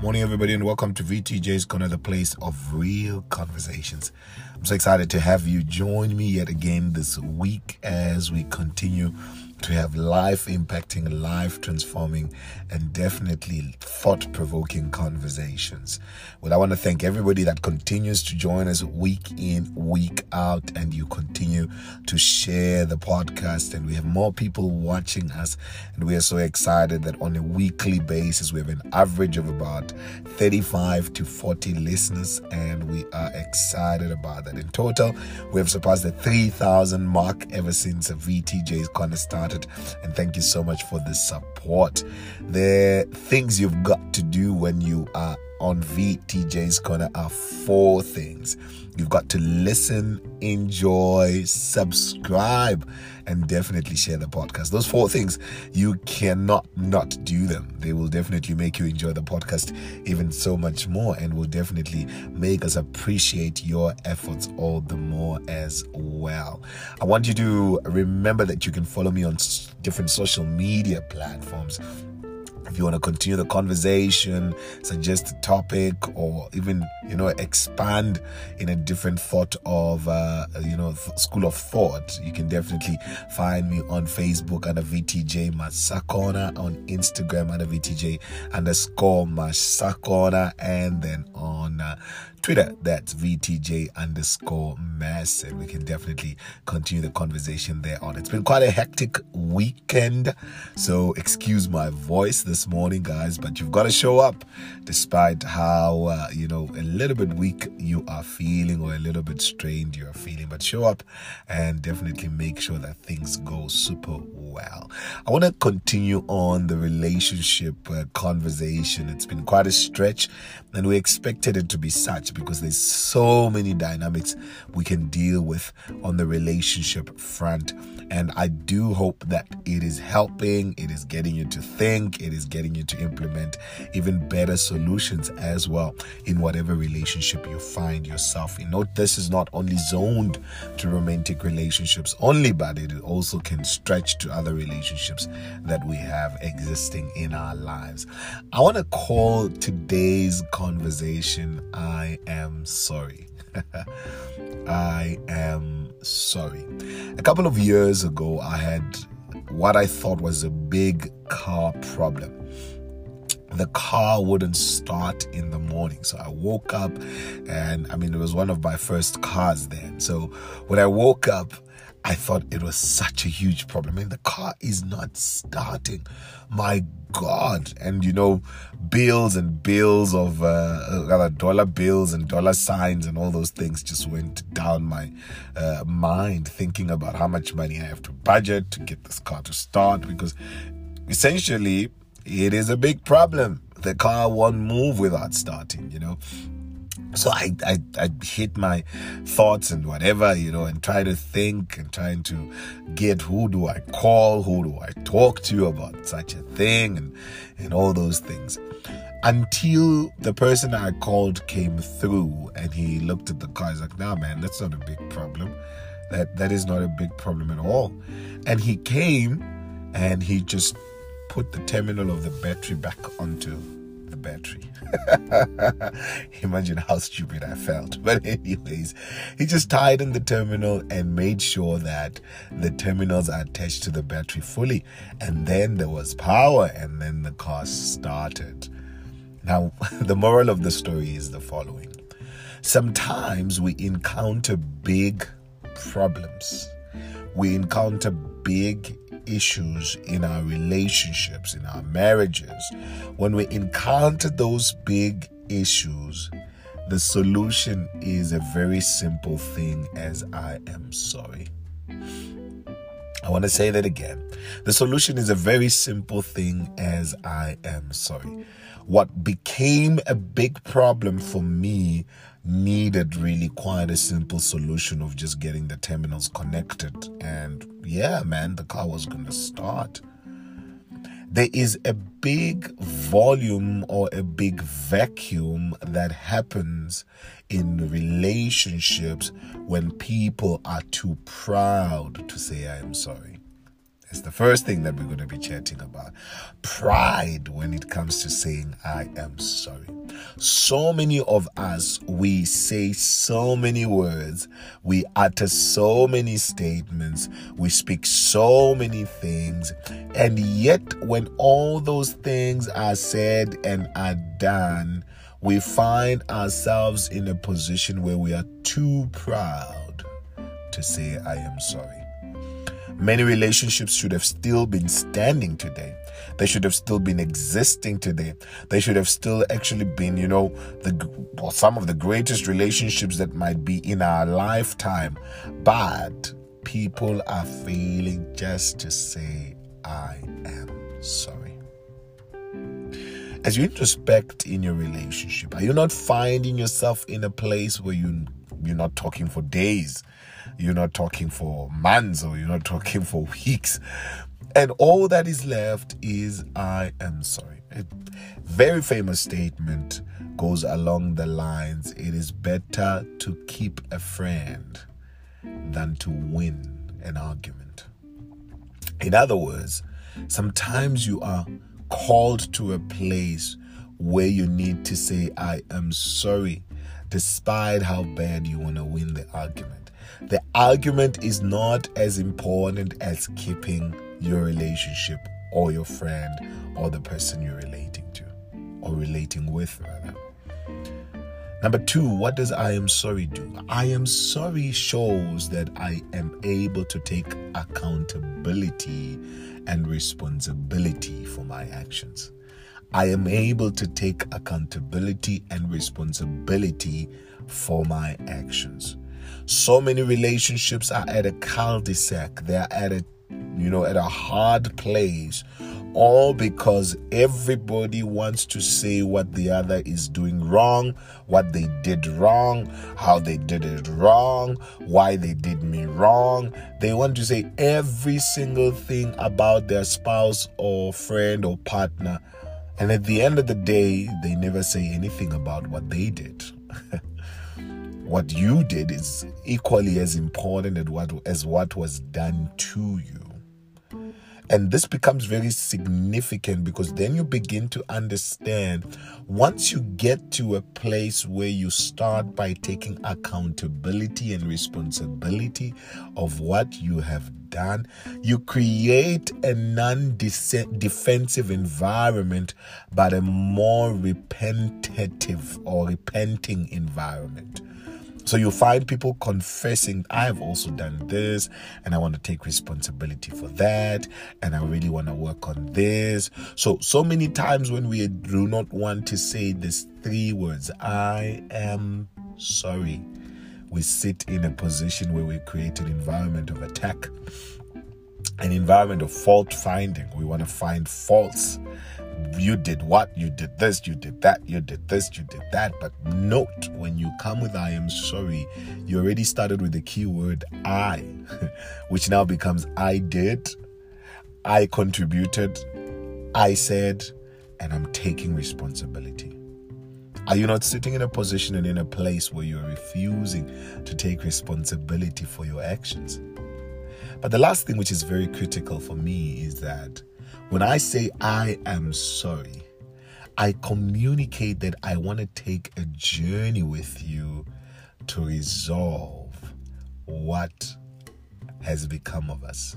Morning, everybody, and welcome to VTJ's Corner, the place of real conversations. I'm so excited to have you join me yet again this week as we continue to have life impacting, life transforming, and definitely thought provoking conversations. Well, I want to thank everybody that continues to join us week in, week out, and you continue to share the podcast. And we have more people watching us, and we are so excited that on a weekly basis, we have an average of about 35 to 40 listeners, and we are excited about that. In total, we have surpassed the 3,000 mark ever since VTJ's Corner started started. And thank you so much for the support. The things you've got to do when you are on VTJ's Corner are four things. You've got to listen, enjoy, subscribe, and definitely share the podcast. Those four things, you cannot not do them. They will definitely make you enjoy the podcast even so much more and will definitely make us appreciate your efforts all the more as well. I want you to remember that you can follow me on different social media platforms if you want to continue the conversation, suggest a topic, or even you know expand in a different thought of uh, you know school of thought, you can definitely find me on Facebook under VTJ Masakona, on Instagram under VTJ underscore Masakona, and then on uh, Twitter, that's VTJ underscore mass, and we can definitely continue the conversation there on. It's been quite a hectic weekend, so excuse my voice this morning, guys, but you've got to show up despite how, uh, you know, a little bit weak you are feeling or a little bit strained you are feeling, but show up and definitely make sure that things go super well. I want to continue on the relationship uh, conversation. It's been quite a stretch, and we expected it to be such because there's so many dynamics we can deal with on the relationship front. And I do hope that it is helping, it is getting you to think, it is getting you to implement even better solutions as well in whatever relationship you find yourself in. Note this is not only zoned to romantic relationships only, but it also can stretch to other relationships that we have existing in our lives. I want to call today's conversation I am sorry. I am sorry. A couple of years ago, I had what I thought was a big car problem. The car wouldn't start in the morning. So I woke up, and I mean, it was one of my first cars then. So when I woke up, I thought it was such a huge problem. I mean, the car is not starting. My God. And, you know, bills and bills of uh, dollar bills and dollar signs and all those things just went down my uh, mind thinking about how much money I have to budget to get this car to start because essentially it is a big problem. The car won't move without starting, you know so I, I I hit my thoughts and whatever you know and try to think and trying to get who do I call who do I talk to about such a thing and and all those things. Until the person I called came through and he looked at the car he's like nah man that's not a big problem. That that is not a big problem at all. And he came and he just put the terminal of the battery back onto battery. Imagine how stupid I felt. But, anyways, he just tied in the terminal and made sure that the terminals are attached to the battery fully. And then there was power, and then the car started. Now, the moral of the story is the following sometimes we encounter big problems, we encounter big issues in our relationships, in our marriages, when we encounter those big issues, the solution is a very simple thing as I am sorry. I want to say that again. The solution is a very simple thing as I am sorry. What became a big problem for me needed really quite a simple solution of just getting the terminals connected. And yeah, man, the car was going to start. There is a big volume or a big vacuum that happens in relationships when people are too proud to say, I am sorry. It's the first thing that we're going to be chatting about. Pride when it comes to saying, I am sorry. So many of us, we say so many words, we utter so many statements, we speak so many things, and yet when all those things are said and are done, we find ourselves in a position where we are too proud to say, I am sorry. Many relationships should have still been standing today. They should have still been existing today. They should have still actually been, you know, the well, some of the greatest relationships that might be in our lifetime. But people are failing just to say, I am sorry. As you introspect in your relationship, are you not finding yourself in a place where you you're not talking for days? You're not talking for months or you're not talking for weeks. And all that is left is, I am sorry. A very famous statement goes along the lines it is better to keep a friend than to win an argument. In other words, sometimes you are called to a place where you need to say, I am sorry, despite how bad you want to win the argument. The argument is not as important as keeping your relationship or your friend or the person you're relating to or relating with, rather. Number two, what does I am sorry do? I am sorry shows that I am able to take accountability and responsibility for my actions. I am able to take accountability and responsibility for my actions. So many relationships are at a cul-de-sac. They're at a you know, at a hard place, all because everybody wants to say what the other is doing wrong, what they did wrong, how they did it wrong, why they did me wrong. They want to say every single thing about their spouse or friend or partner. And at the end of the day, they never say anything about what they did. what you did is equally as important as what, as what was done to you. And this becomes very significant because then you begin to understand once you get to a place where you start by taking accountability and responsibility of what you have done, you create a non defensive environment, but a more repentative or repenting environment. So you find people confessing, I've also done this and I want to take responsibility for that and I really want to work on this. So, so many times when we do not want to say these three words, I am sorry, we sit in a position where we create an environment of attack, an environment of fault finding. We want to find faults you did what, you did this, you did that, you did this, you did that. But note when you come with I am sorry, you already started with the keyword I, which now becomes I did, I contributed, I said, and I'm taking responsibility. Are you not sitting in a position and in a place where you're refusing to take responsibility for your actions? But the last thing, which is very critical for me, is that when I say I am sorry, I communicate that I want to take a journey with you to resolve what has become of us.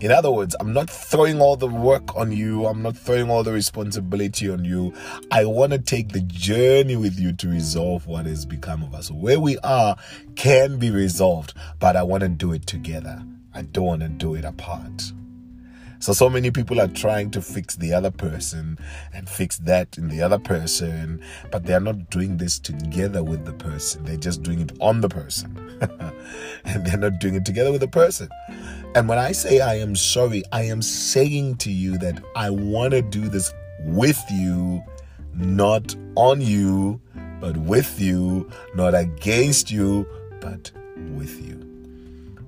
In other words, I'm not throwing all the work on you. I'm not throwing all the responsibility on you. I want to take the journey with you to resolve what has become of us. Where we are can be resolved, but I want to do it together. I don't want to do it apart. So, so many people are trying to fix the other person and fix that in the other person, but they're not doing this together with the person. They're just doing it on the person. and they're not doing it together with the person. And when I say I am sorry, I am saying to you that I want to do this with you, not on you, but with you, not against you, but with you.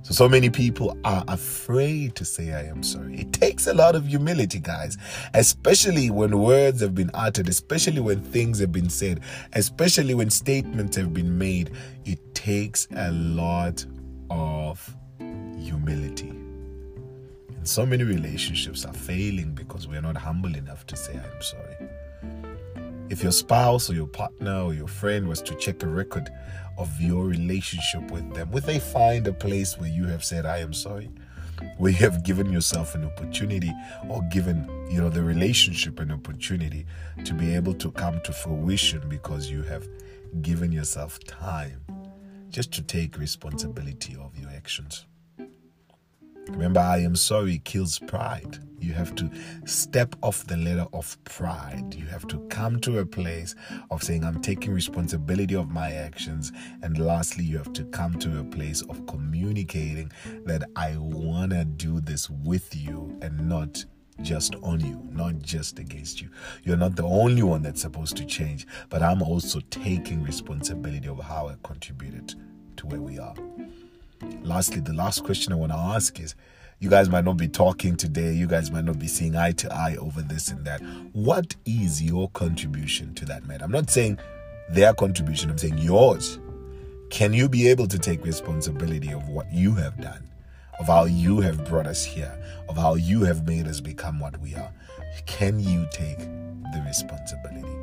So, so many people are afraid to say, I am sorry. It takes a lot of humility, guys, especially when words have been uttered, especially when things have been said, especially when statements have been made. It takes a lot of humility. And so many relationships are failing because we're not humble enough to say, I'm sorry. If your spouse or your partner or your friend was to check a record of your relationship with them, would they find a place where you have said, I am sorry? Where you have given yourself an opportunity or given, you know, the relationship an opportunity to be able to come to fruition because you have given yourself time just to take responsibility of your actions. Remember, I am sorry kills pride. You have to step off the ladder of pride. You have to come to a place of saying, I'm taking responsibility of my actions. And lastly, you have to come to a place of communicating that I want to do this with you and not just on you, not just against you. You're not the only one that's supposed to change, but I'm also taking responsibility of how I contributed to where we are. Lastly, the last question I want to ask is you guys might not be talking today, you guys might not be seeing eye to eye over this and that. What is your contribution to that matter? I'm not saying their contribution, I'm saying yours. Can you be able to take responsibility of what you have done, of how you have brought us here, of how you have made us become what we are? Can you take the responsibility?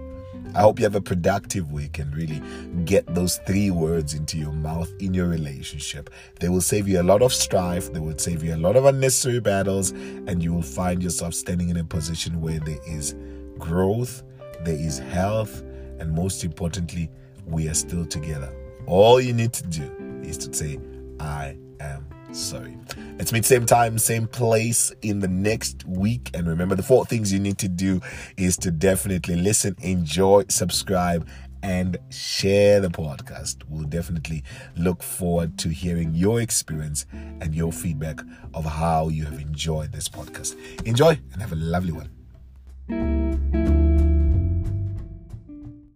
I hope you have a productive week and really get those three words into your mouth in your relationship. They will save you a lot of strife, they will save you a lot of unnecessary battles, and you will find yourself standing in a position where there is growth, there is health, and most importantly, we are still together. All you need to do is to say, I am sorry. Let's meet same time, same place in the next week. And remember, the four things you need to do is to definitely listen, enjoy, subscribe, and share the podcast. We'll definitely look forward to hearing your experience and your feedback of how you have enjoyed this podcast. Enjoy and have a lovely one.